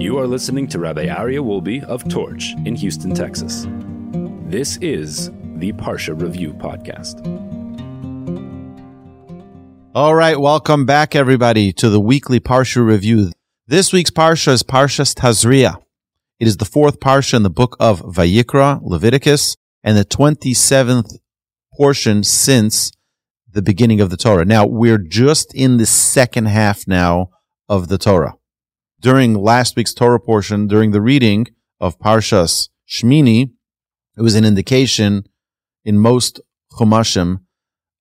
You are listening to Rabbi Aryeh Wolbe of Torch in Houston, Texas. This is the Parsha Review Podcast. All right, welcome back, everybody, to the weekly Parsha Review. This week's Parsha is Parshas Tazria. It is the fourth Parsha in the book of Vayikra, Leviticus, and the 27th portion since the beginning of the Torah. Now, we're just in the second half now of the Torah. During last week's Torah portion, during the reading of Parshas Shmini, it was an indication in most Chumashim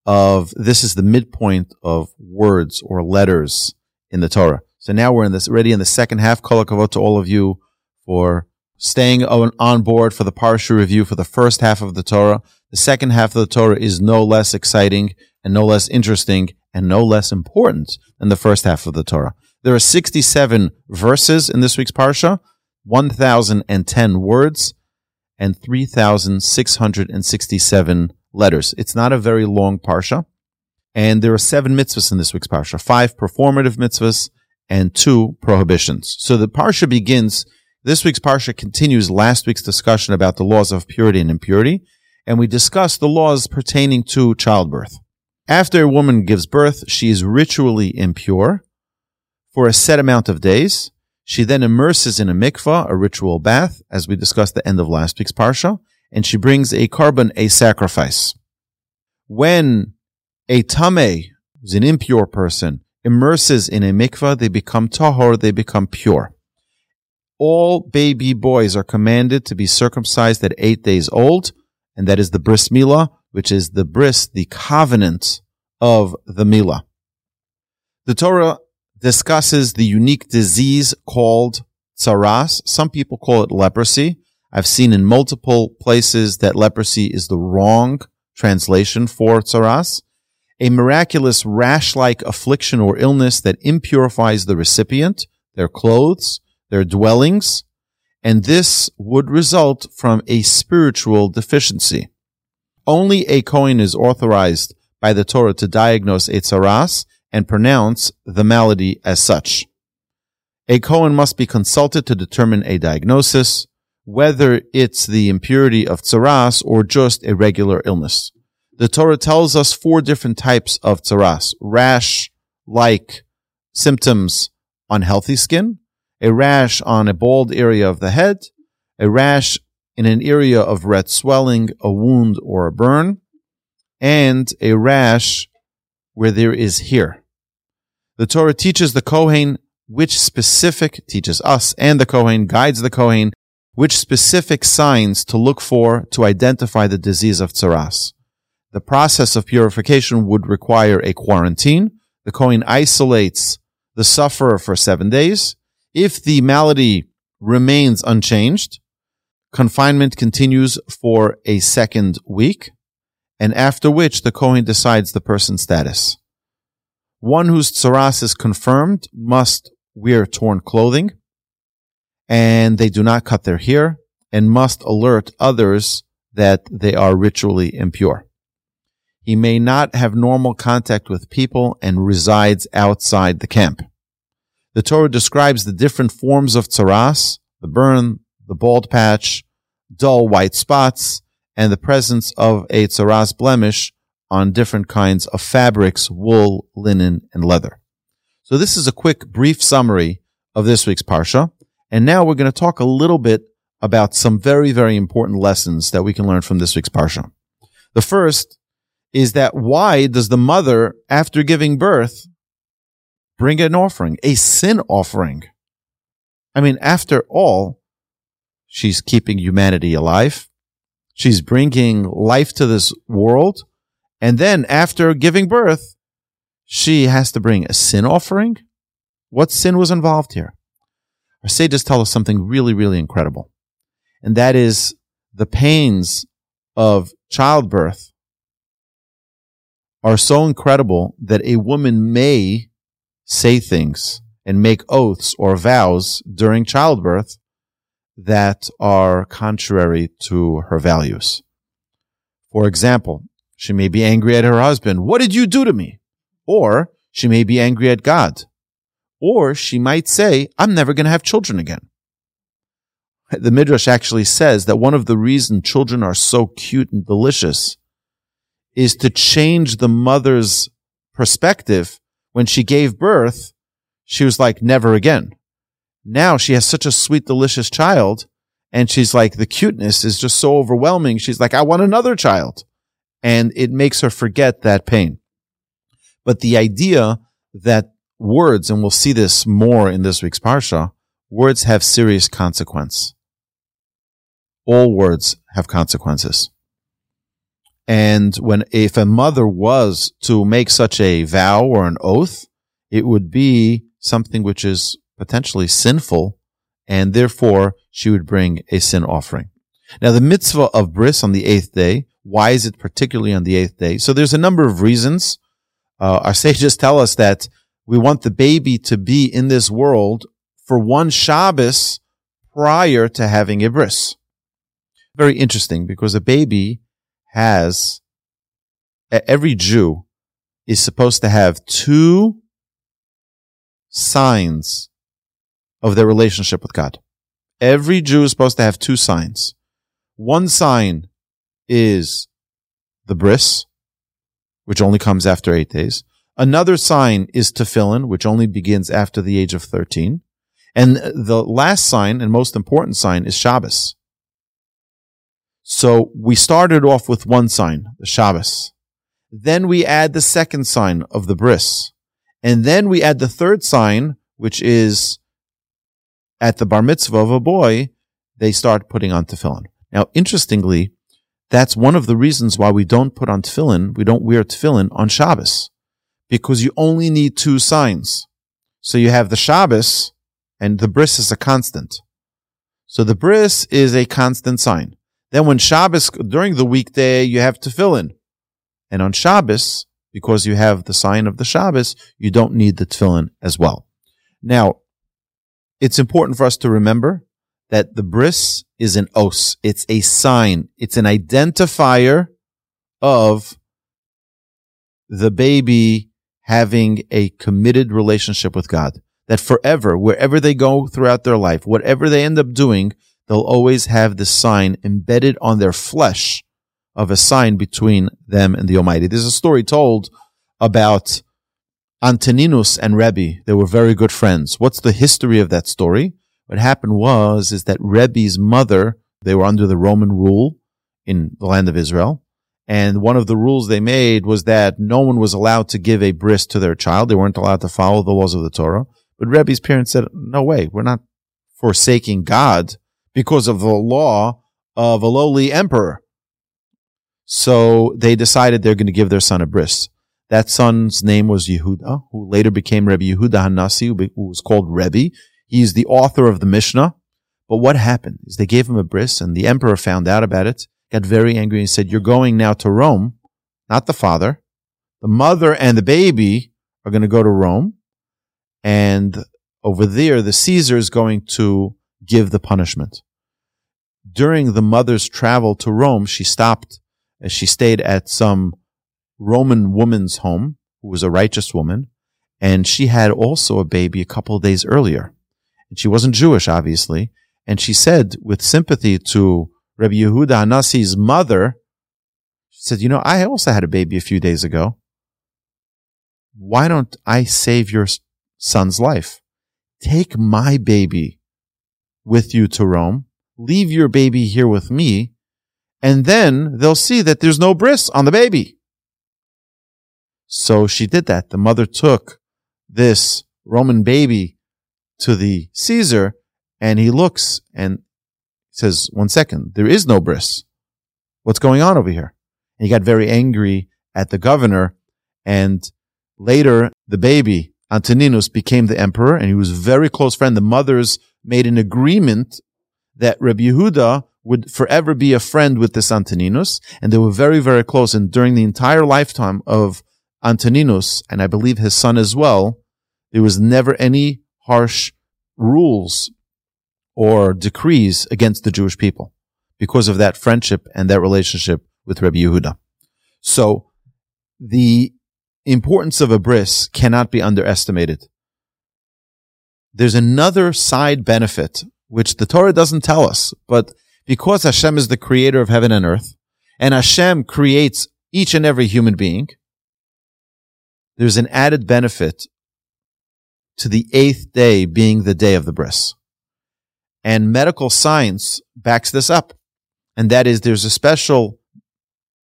of this is the midpoint of words or letters in the Torah. So now we're in this already in the second half. Kol to all of you for staying on, on board for the Parsha review for the first half of the Torah. The second half of the Torah is no less exciting and no less interesting and no less important than the first half of the Torah. There are 67 verses in this week's Parsha, 1,010 words, and 3,667 letters. It's not a very long Parsha. And there are seven mitzvahs in this week's Parsha, five performative mitzvahs and two prohibitions. So the Parsha begins this week's Parsha continues last week's discussion about the laws of purity and impurity, and we discussed the laws pertaining to childbirth. After a woman gives birth, she is ritually impure for a set amount of days. She then immerses in a mikvah, a ritual bath, as we discussed at the end of last week's Parsha, and she brings a korban, a sacrifice. When a tame, who's an impure person, immerses in a mikvah, they become tahor, they become pure all baby boys are commanded to be circumcised at eight days old, and that is the bris milah, which is the bris, the covenant of the milah. The Torah discusses the unique disease called tsaras. Some people call it leprosy. I've seen in multiple places that leprosy is the wrong translation for tsaras. A miraculous rash-like affliction or illness that impurifies the recipient, their clothes, their dwellings, and this would result from a spiritual deficiency. Only a Kohen is authorized by the Torah to diagnose a tsaras and pronounce the malady as such. A Kohen must be consulted to determine a diagnosis, whether it's the impurity of tsaras or just a regular illness. The Torah tells us four different types of tsaras, rash-like symptoms on healthy skin, a rash on a bald area of the head, a rash in an area of red swelling, a wound or a burn, and a rash where there is hair. The Torah teaches the Kohen which specific, teaches us and the Kohen, guides the Kohen, which specific signs to look for to identify the disease of tsaras. The process of purification would require a quarantine. The Kohen isolates the sufferer for seven days. If the malady remains unchanged, confinement continues for a second week, and after which the Kohen decides the person's status. One whose tsaras is confirmed must wear torn clothing, and they do not cut their hair, and must alert others that they are ritually impure. He may not have normal contact with people and resides outside the camp. The Torah describes the different forms of tsaras, the burn, the bald patch, dull white spots, and the presence of a tsaras blemish on different kinds of fabrics, wool, linen, and leather. So this is a quick, brief summary of this week's Parsha. And now we're going to talk a little bit about some very, very important lessons that we can learn from this week's Parsha. The first is that why does the mother, after giving birth, bring an offering, a sin offering. I mean, after all, she's keeping humanity alive. She's bringing life to this world. And then after giving birth, she has to bring a sin offering. What sin was involved here? Our sages tell us something really, really incredible. And that is the pains of childbirth are so incredible that a woman may say things and make oaths or vows during childbirth that are contrary to her values. For example, she may be angry at her husband. What did you do to me? Or she may be angry at God. Or she might say, I'm never going to have children again. The Midrash actually says that one of the reasons children are so cute and delicious is to change the mother's perspective. When she gave birth, she was like, never again. Now she has such a sweet, delicious child. And she's like, the cuteness is just so overwhelming. She's like, I want another child. And it makes her forget that pain. But the idea that words, and we'll see this more in this week's Parsha, words have serious consequence. All words have consequences. And when, if a mother was to make such a vow or an oath, it would be something which is potentially sinful, and therefore she would bring a sin offering. Now, the mitzvah of bris on the eighth day, why is it particularly on the eighth day? So there's a number of reasons. Uh, our sages tell us that we want the baby to be in this world for one Shabbos prior to having a bris. Very interesting because a baby has, every Jew is supposed to have two signs of their relationship with God. Every Jew is supposed to have two signs. One sign is the bris, which only comes after eight days. Another sign is tefillin, which only begins after the age of 13. And the last sign and most important sign is Shabbos. So we started off with one sign, the Shabbos. Then we add the second sign of the bris. And then we add the third sign, which is at the bar mitzvah of a boy, they start putting on tefillin. Now, interestingly, that's one of the reasons why we don't put on tefillin, we don't wear tefillin on Shabbos because you only need two signs. So you have the Shabbos and the bris is a constant. So the bris is a constant sign. Then when Shabbos, during the weekday, you have tefillin. And on Shabbos, because you have the sign of the Shabbos, you don't need the tefillin as well. Now, it's important for us to remember that the bris is an os. It's a sign. It's an identifier of the baby having a committed relationship with God. That forever, wherever they go throughout their life, whatever they end up doing, they'll always have this sign embedded on their flesh of a sign between them and the Almighty. There's a story told about Antoninus and Rebbe. They were very good friends. What's the history of that story? What happened was, is that Rebbe's mother, they were under the Roman rule in the land of Israel. And one of the rules they made was that no one was allowed to give a bris to their child. They weren't allowed to follow the laws of the Torah. But Rebbe's parents said, no way, we're not forsaking God because of the law of a lowly emperor. So they decided they're going to give their son a bris. That son's name was Yehuda, who later became Rebbe Yehuda Hanassi, who was called Rebbe. He's the author of the Mishnah. But what happened is they gave him a bris and the emperor found out about it got very angry and said, You're going now to Rome, not the father. The mother and the baby are going to go to Rome. And over there, the Caesar is going to give the punishment. During the mother's travel to Rome, she stopped as she stayed at some Roman woman's home who was a righteous woman. And she had also a baby a couple of days earlier. And she wasn't Jewish, obviously. And she said with sympathy to Rabbi Yehuda Hanassi's mother she said, you know, I also had a baby a few days ago. Why don't I save your son's life? Take my baby with you to Rome. Leave your baby here with me. And then they'll see that there's no bris on the baby. So she did that. The mother took this Roman baby to the Caesar and he looks and says, one second, there is no bris. What's going on over here? And he got very angry at the governor. And later, the baby, Antoninus, became the emperor and he was very close friend. The mothers made an agreement that Rabbi Yehuda would forever be a friend with this Antoninus. And they were very, very close. And during the entire lifetime of Antoninus, and I believe his son as well, there was never any harsh rules or decrees against the Jewish people because of that friendship and that relationship with Rabbi Yehuda. So the importance of a bris cannot be underestimated. there's another side benefit, which the Torah doesn't tell us, but because Hashem is the creator of heaven and earth, and Hashem creates each and every human being, there's an added benefit to the eighth day being the day of the bris. And medical science backs this up. And that is there's a special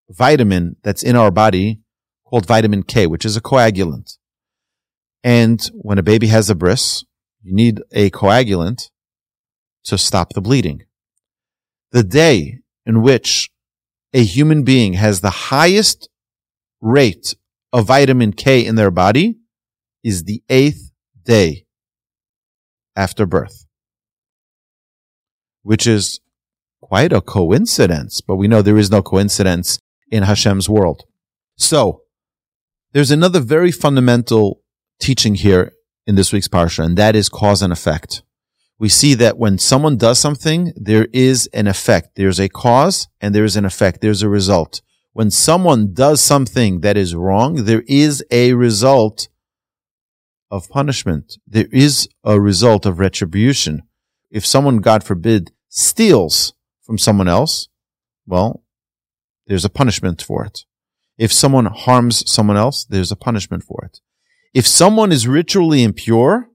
vitamin that's in our body called vitamin K, which is a coagulant. And when a baby has a bris, you need a coagulant to stop the bleeding. The day in which a human being has the highest rate of vitamin K in their body is the eighth day after birth, which is quite a coincidence, but we know there is no coincidence in Hashem's world. So there's another very fundamental teaching here in this week's parsha, and that is cause and effect. We see that when someone does something, there is an effect. There's a cause and there's an effect. There's a result. When someone does something that is wrong, there is a result of punishment. There is a result of retribution. If someone, God forbid, steals from someone else, well, there's a punishment for it. If someone harms someone else, there's a punishment for it. If someone is ritually impure,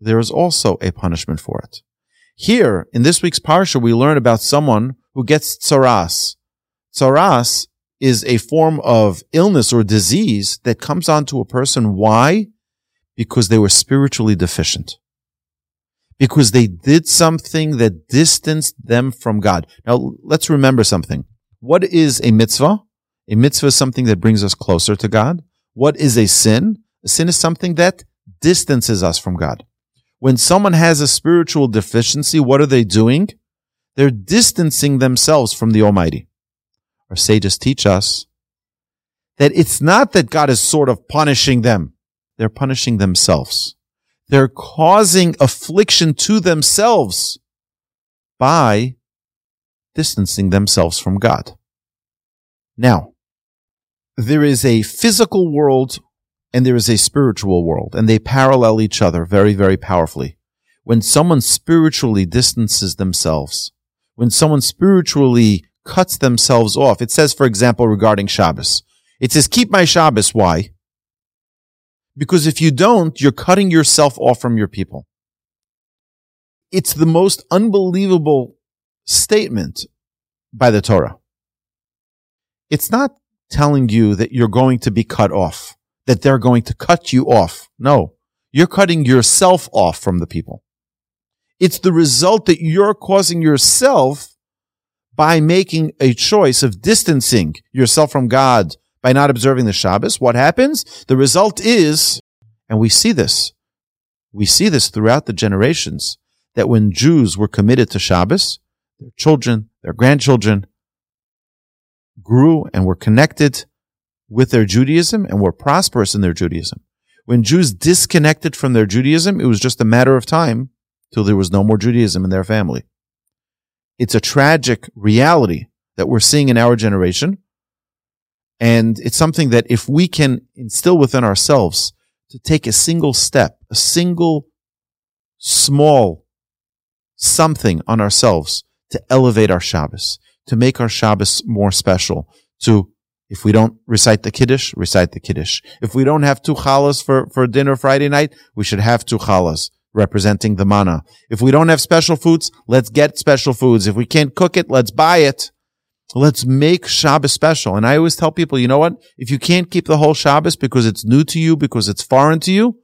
there is also a punishment for it. Here, in this week's parsha, we learn about someone who gets tsaras. Tsaras is a form of illness or disease that comes onto a person. Why? Because they were spiritually deficient. Because they did something that distanced them from God. Now, let's remember something. What is a mitzvah? A mitzvah is something that brings us closer to God. What is a sin? A sin is something that distances us from God. When someone has a spiritual deficiency, what are they doing? They're distancing themselves from the Almighty. Our sages teach us that it's not that God is sort of punishing them. They're punishing themselves. They're causing affliction to themselves by distancing themselves from God. Now, there is a physical world and there is a spiritual world, and they parallel each other very, very powerfully. When someone spiritually distances themselves, when someone spiritually cuts themselves off, it says, for example, regarding Shabbos, it says, keep my Shabbos. Why? Because if you don't, you're cutting yourself off from your people. It's the most unbelievable statement by the Torah. It's not telling you that you're going to be cut off that they're going to cut you off. No, you're cutting yourself off from the people. It's the result that you're causing yourself by making a choice of distancing yourself from God by not observing the Shabbos. What happens? The result is, and we see this, we see this throughout the generations, that when Jews were committed to Shabbos, their children, their grandchildren grew and were connected with their Judaism and were prosperous in their Judaism. When Jews disconnected from their Judaism, it was just a matter of time till there was no more Judaism in their family. It's a tragic reality that we're seeing in our generation. And it's something that if we can instill within ourselves to take a single step, a single small something on ourselves to elevate our Shabbos, to make our Shabbos more special, to if we don't recite the Kiddush, recite the Kiddush. If we don't have two challahs for, for dinner Friday night, we should have two challahs representing the manna. If we don't have special foods, let's get special foods. If we can't cook it, let's buy it. Let's make Shabbos special. And I always tell people, you know what? If you can't keep the whole Shabbos because it's new to you, because it's foreign to you,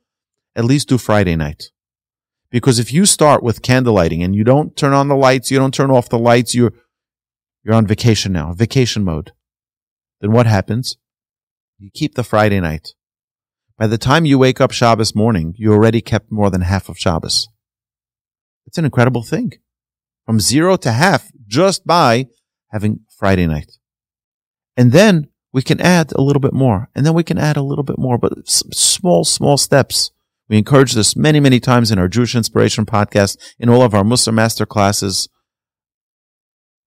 at least do Friday night. Because if you start with candle lighting and you don't turn on the lights, you don't turn off the lights, you're, you're on vacation now, vacation mode then what happens? You keep the Friday night. By the time you wake up Shabbos morning, you already kept more than half of Shabbos. It's an incredible thing. From zero to half just by having Friday night. And then we can add a little bit more. And then we can add a little bit more, but small, small steps. We encourage this many, many times in our Jewish Inspiration podcast, in all of our Mussar master classes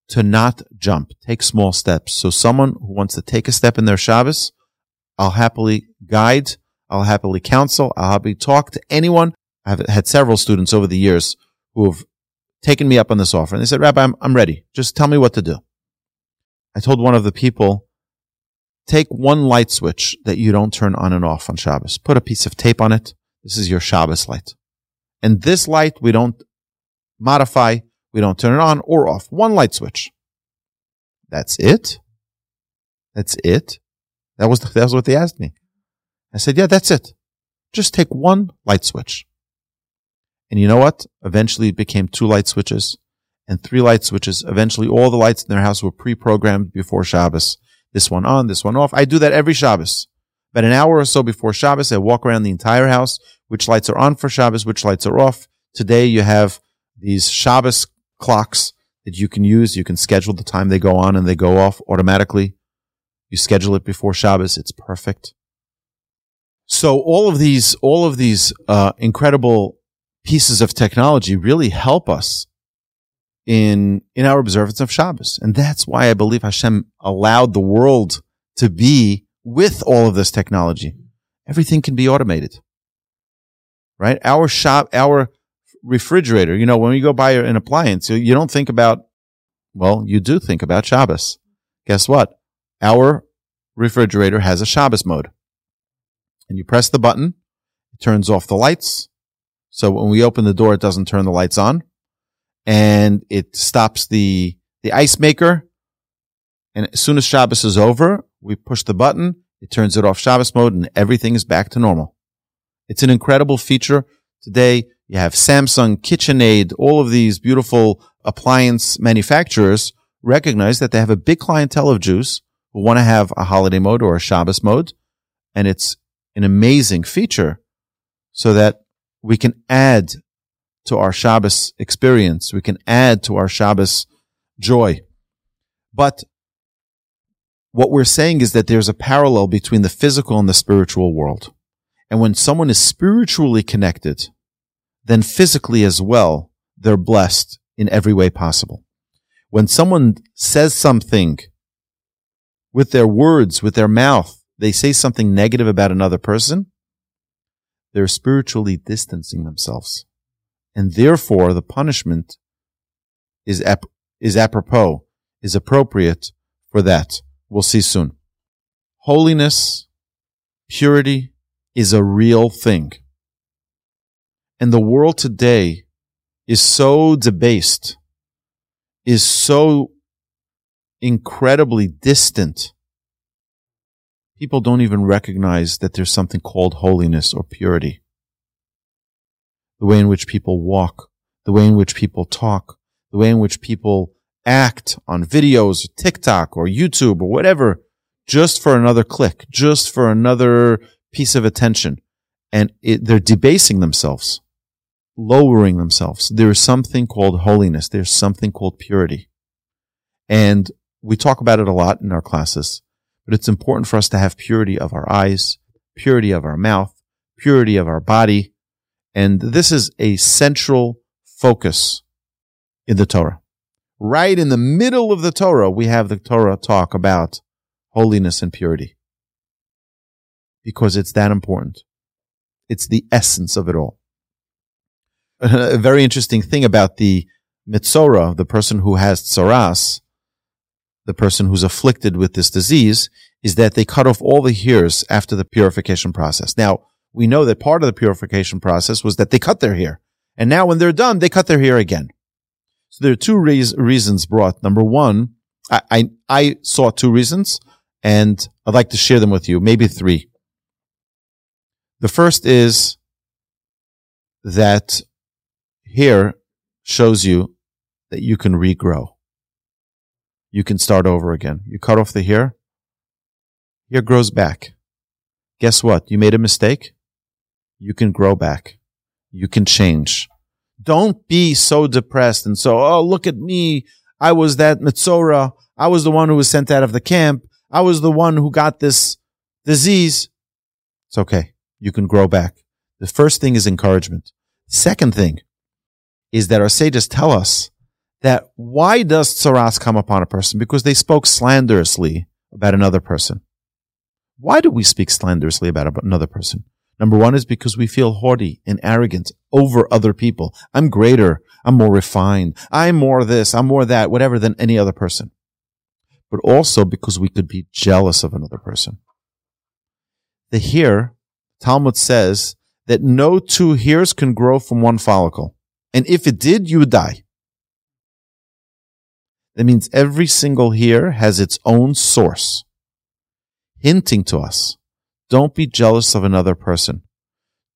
to not jump, take small steps. So someone who wants to take a step in their Shabbos, I'll happily guide, I'll happily counsel, I'll happily talk to anyone. I've had several students over the years who have taken me up on this offer and they said, Rabbi, I'm, I'm ready. Just tell me what to do. I told one of the people, take one light switch that you don't turn on and off on Shabbos. Put a piece of tape on it. This is your Shabbos light. And this light we don't modify. We don't turn it on or off. One light switch. That's it. That's it. That was, that was what they asked me. I said, yeah, that's it. Just take one light switch. And you know what? Eventually it became two light switches and three light switches. Eventually all the lights in their house were pre-programmed before Shabbos. This one on, this one off. I do that every Shabbos. About an hour or so before Shabbos, I walk around the entire house, which lights are on for Shabbos, which lights are off. Today you have these Shabbos clocks that you can use. You can schedule the time they go on and they go off automatically. You schedule it before Shabbos. It's perfect. So all of these, all of these uh, incredible pieces of technology really help us in in our observance of Shabbos, and that's why I believe Hashem allowed the world to be with all of this technology. Everything can be automated, right? Our shop, our refrigerator. You know, when you go buy an appliance, you don't think about. Well, you do think about Shabbos. Guess what? Our refrigerator has a Shabbos mode and you press the button, it turns off the lights. So when we open the door, it doesn't turn the lights on and it stops the, the ice maker. And as soon as Shabbos is over, we push the button, it turns it off Shabbos mode and everything is back to normal. It's an incredible feature. Today, you have Samsung, KitchenAid, all of these beautiful appliance manufacturers recognize that they have a big clientele of Jews who want to have a holiday mode or a Shabbos mode. And it's an amazing feature so that we can add to our Shabbos experience. We can add to our Shabbos joy. But what we're saying is that there's a parallel between the physical and the spiritual world. And when someone is spiritually connected, then physically as well, they're blessed in every way possible. When someone says something with their words, with their mouth, they say something negative about another person, they're spiritually distancing themselves. And therefore, the punishment is, ap- is apropos, is appropriate for that. We'll see soon. Holiness, purity is a real thing. And the world today is so debased, is so incredibly distant people don't even recognize that there's something called holiness or purity. The way in which people walk, the way in which people talk, the way in which people act on videos, TikTok or YouTube or whatever, just for another click, just for another piece of attention. And it, they're debasing themselves, lowering themselves. There is something called holiness. There's something called purity. And we talk about it a lot in our classes but it's important for us to have purity of our eyes, purity of our mouth, purity of our body. And this is a central focus in the Torah. Right in the middle of the Torah, we have the Torah talk about holiness and purity. Because it's that important. It's the essence of it all. A very interesting thing about the Mitzora, the person who has tsaras, the person who's afflicted with this disease is that they cut off all the hairs after the purification process. Now, we know that part of the purification process was that they cut their hair. And now when they're done, they cut their hair again. So there are two re- reasons brought. Number one, I, I, I saw two reasons and I'd like to share them with you, maybe three. The first is that hair shows you that you can regrow you can start over again. You cut off the hair, hair grows back. Guess what? You made a mistake. You can grow back. You can change. Don't be so depressed and so, oh, look at me. I was that Mitzora. I was the one who was sent out of the camp. I was the one who got this disease. It's okay. You can grow back. The first thing is encouragement. Second thing is that our sages tell us that why does tsaras come upon a person? Because they spoke slanderously about another person. Why do we speak slanderously about another person? Number one is because we feel haughty and arrogant over other people. I'm greater. I'm more refined. I'm more this. I'm more that, whatever than any other person. But also because we could be jealous of another person. The hair, Talmud says that no two hairs can grow from one follicle. And if it did, you would die. That means every single hair has its own source, hinting to us don't be jealous of another person.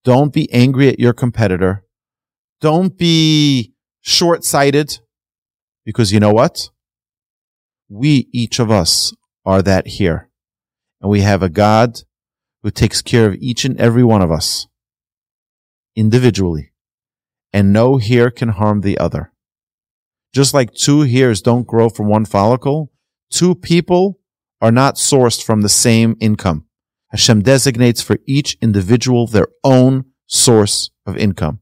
Don't be angry at your competitor. Don't be short sighted because you know what? We, each of us, are that here. And we have a God who takes care of each and every one of us individually. And no hair can harm the other. Just like two hairs don't grow from one follicle, two people are not sourced from the same income. Hashem designates for each individual their own source of income,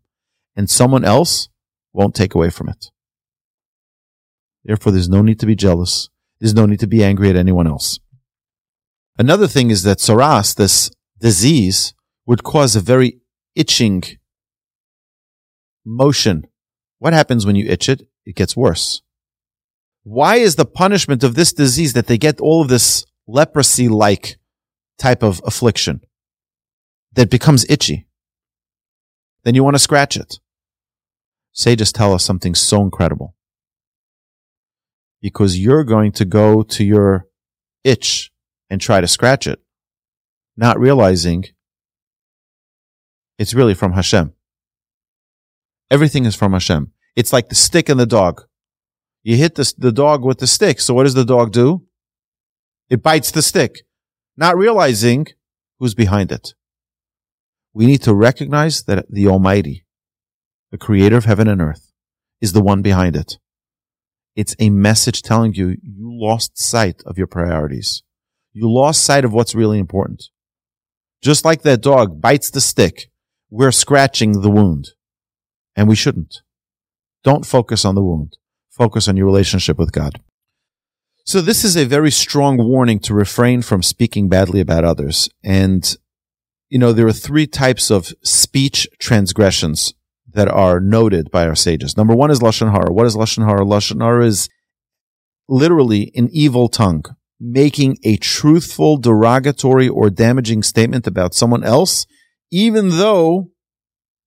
and someone else won't take away from it. Therefore, there's no need to be jealous. There's no need to be angry at anyone else. Another thing is that tsaras, this disease, would cause a very itching motion. What happens when you itch it? It gets worse. Why is the punishment of this disease that they get all of this leprosy like type of affliction that becomes itchy, then you want to scratch it. Sages tell us something so incredible. Because you're going to go to your itch and try to scratch it, not realizing it's really from Hashem. Everything is from Hashem. It's like the stick and the dog. You hit the, the dog with the stick. So what does the dog do? It bites the stick not realizing who's behind it. We need to recognize that the Almighty, the creator of heaven and earth, is the one behind it. It's a message telling you you lost sight of your priorities. You lost sight of what's really important. Just like that dog bites the stick, we're scratching the wound. And we shouldn't. Don't focus on the wound. Focus on your relationship with God. So this is a very strong warning to refrain from speaking badly about others. And, you know, there are three types of speech transgressions that are noted by our sages. Number one is Lashon Hara. What is Lashon Hara? Lashon Hara is literally an evil tongue, making a truthful, derogatory, or damaging statement about someone else, even though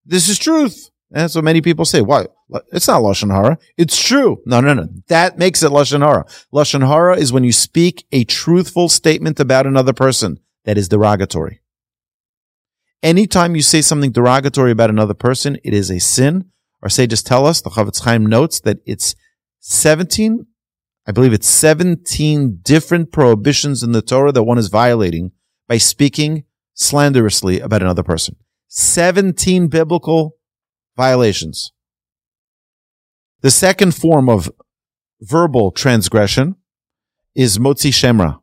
this is truth. That's what many people say. Why? It's not lashon hara. It's true. No, no, no. That makes it lashon hara. Lashon hara is when you speak a truthful statement about another person that is derogatory. Anytime you say something derogatory about another person, it is a sin. Our sages tell us, the Chofetz Chaim notes that it's 17, I believe it's 17 different prohibitions in the Torah that one is violating by speaking slanderously about another person. 17 biblical violations. The second form of verbal transgression is motzi shem ra,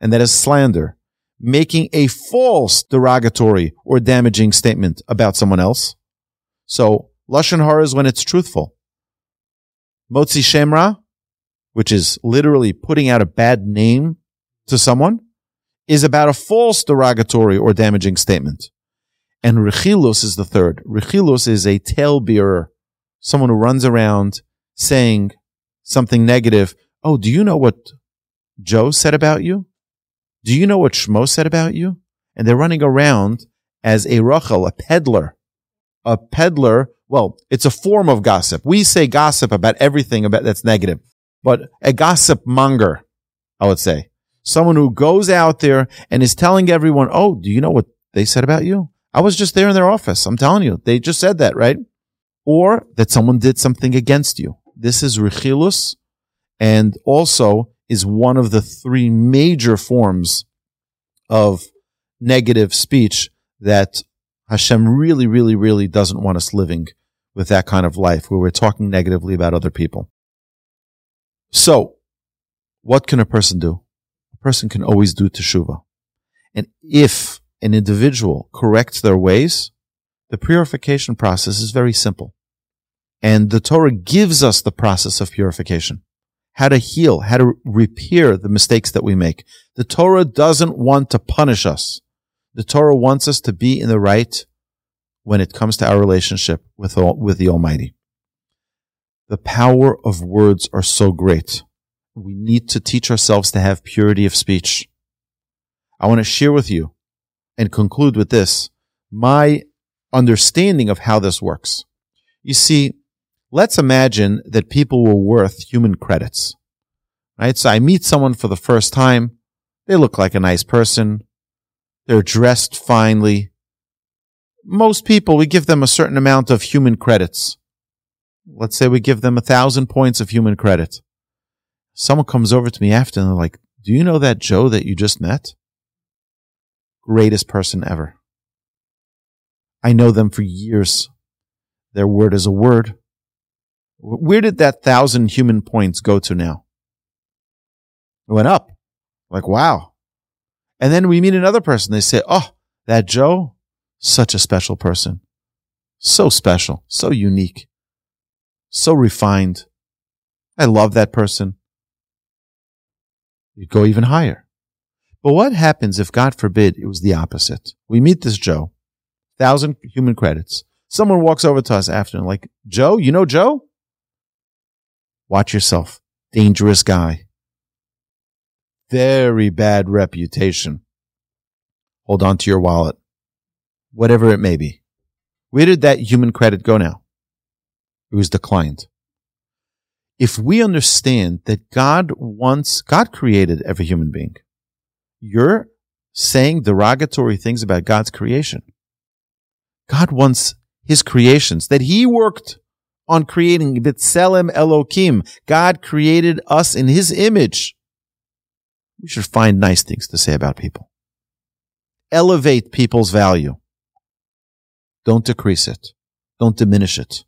and that is slander, making a false derogatory or damaging statement about someone else. So lashon hara is when it's truthful. Motzi shem ra, which is literally putting out a bad name to someone, is about a false derogatory or damaging statement. And Rechilus is the third. Rechilus is a talebearer, someone who runs around saying something negative. Oh, do you know what Joe said about you? Do you know what Shmo said about you? And they're running around as a rochel, a peddler. A peddler, well, it's a form of gossip. We say gossip about everything about that's negative, but a gossip monger, I would say. Someone who goes out there and is telling everyone, oh, do you know what they said about you? I was just there in their office. I'm telling you, they just said that, right? Or that someone did something against you. This is rechilus and also is one of the three major forms of negative speech that Hashem really, really, really doesn't want us living with that kind of life where we're talking negatively about other people. So, what can a person do? A person can always do teshuva. And if an individual corrects their ways, the purification process is very simple. And the Torah gives us the process of purification. How to heal, how to repair the mistakes that we make. The Torah doesn't want to punish us. The Torah wants us to be in the right when it comes to our relationship with, all, with the Almighty. The power of words are so great. We need to teach ourselves to have purity of speech. I want to share with you and conclude with this my understanding of how this works. You see, let's imagine that people were worth human credits, right? So I meet someone for the first time. They look like a nice person. They're dressed finely. Most people, we give them a certain amount of human credits. Let's say we give them a thousand points of human credit. Someone comes over to me after and they're like, do you know that Joe that you just met? Greatest person ever. I know them for years. Their word is a word. Where did that thousand human points go to now? It went up. Like, wow. And then we meet another person. They say, Oh, that Joe, such a special person. So special, so unique, so refined. I love that person. You go even higher. But what happens if, God forbid, it was the opposite? We meet this Joe, thousand human credits. Someone walks over to us after and like, Joe, you know Joe? Watch yourself. Dangerous guy. Very bad reputation. Hold on to your wallet. Whatever it may be. Where did that human credit go now? It was declined. If we understand that God wants, God created every human being. You're saying derogatory things about God's creation. God wants his creations that he worked on creating B'Tselem Elokim. God created us in his image. We should find nice things to say about people. Elevate people's value. Don't decrease it. Don't diminish it.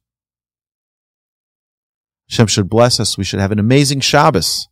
Hashem should bless us. We should have an amazing Shabbos.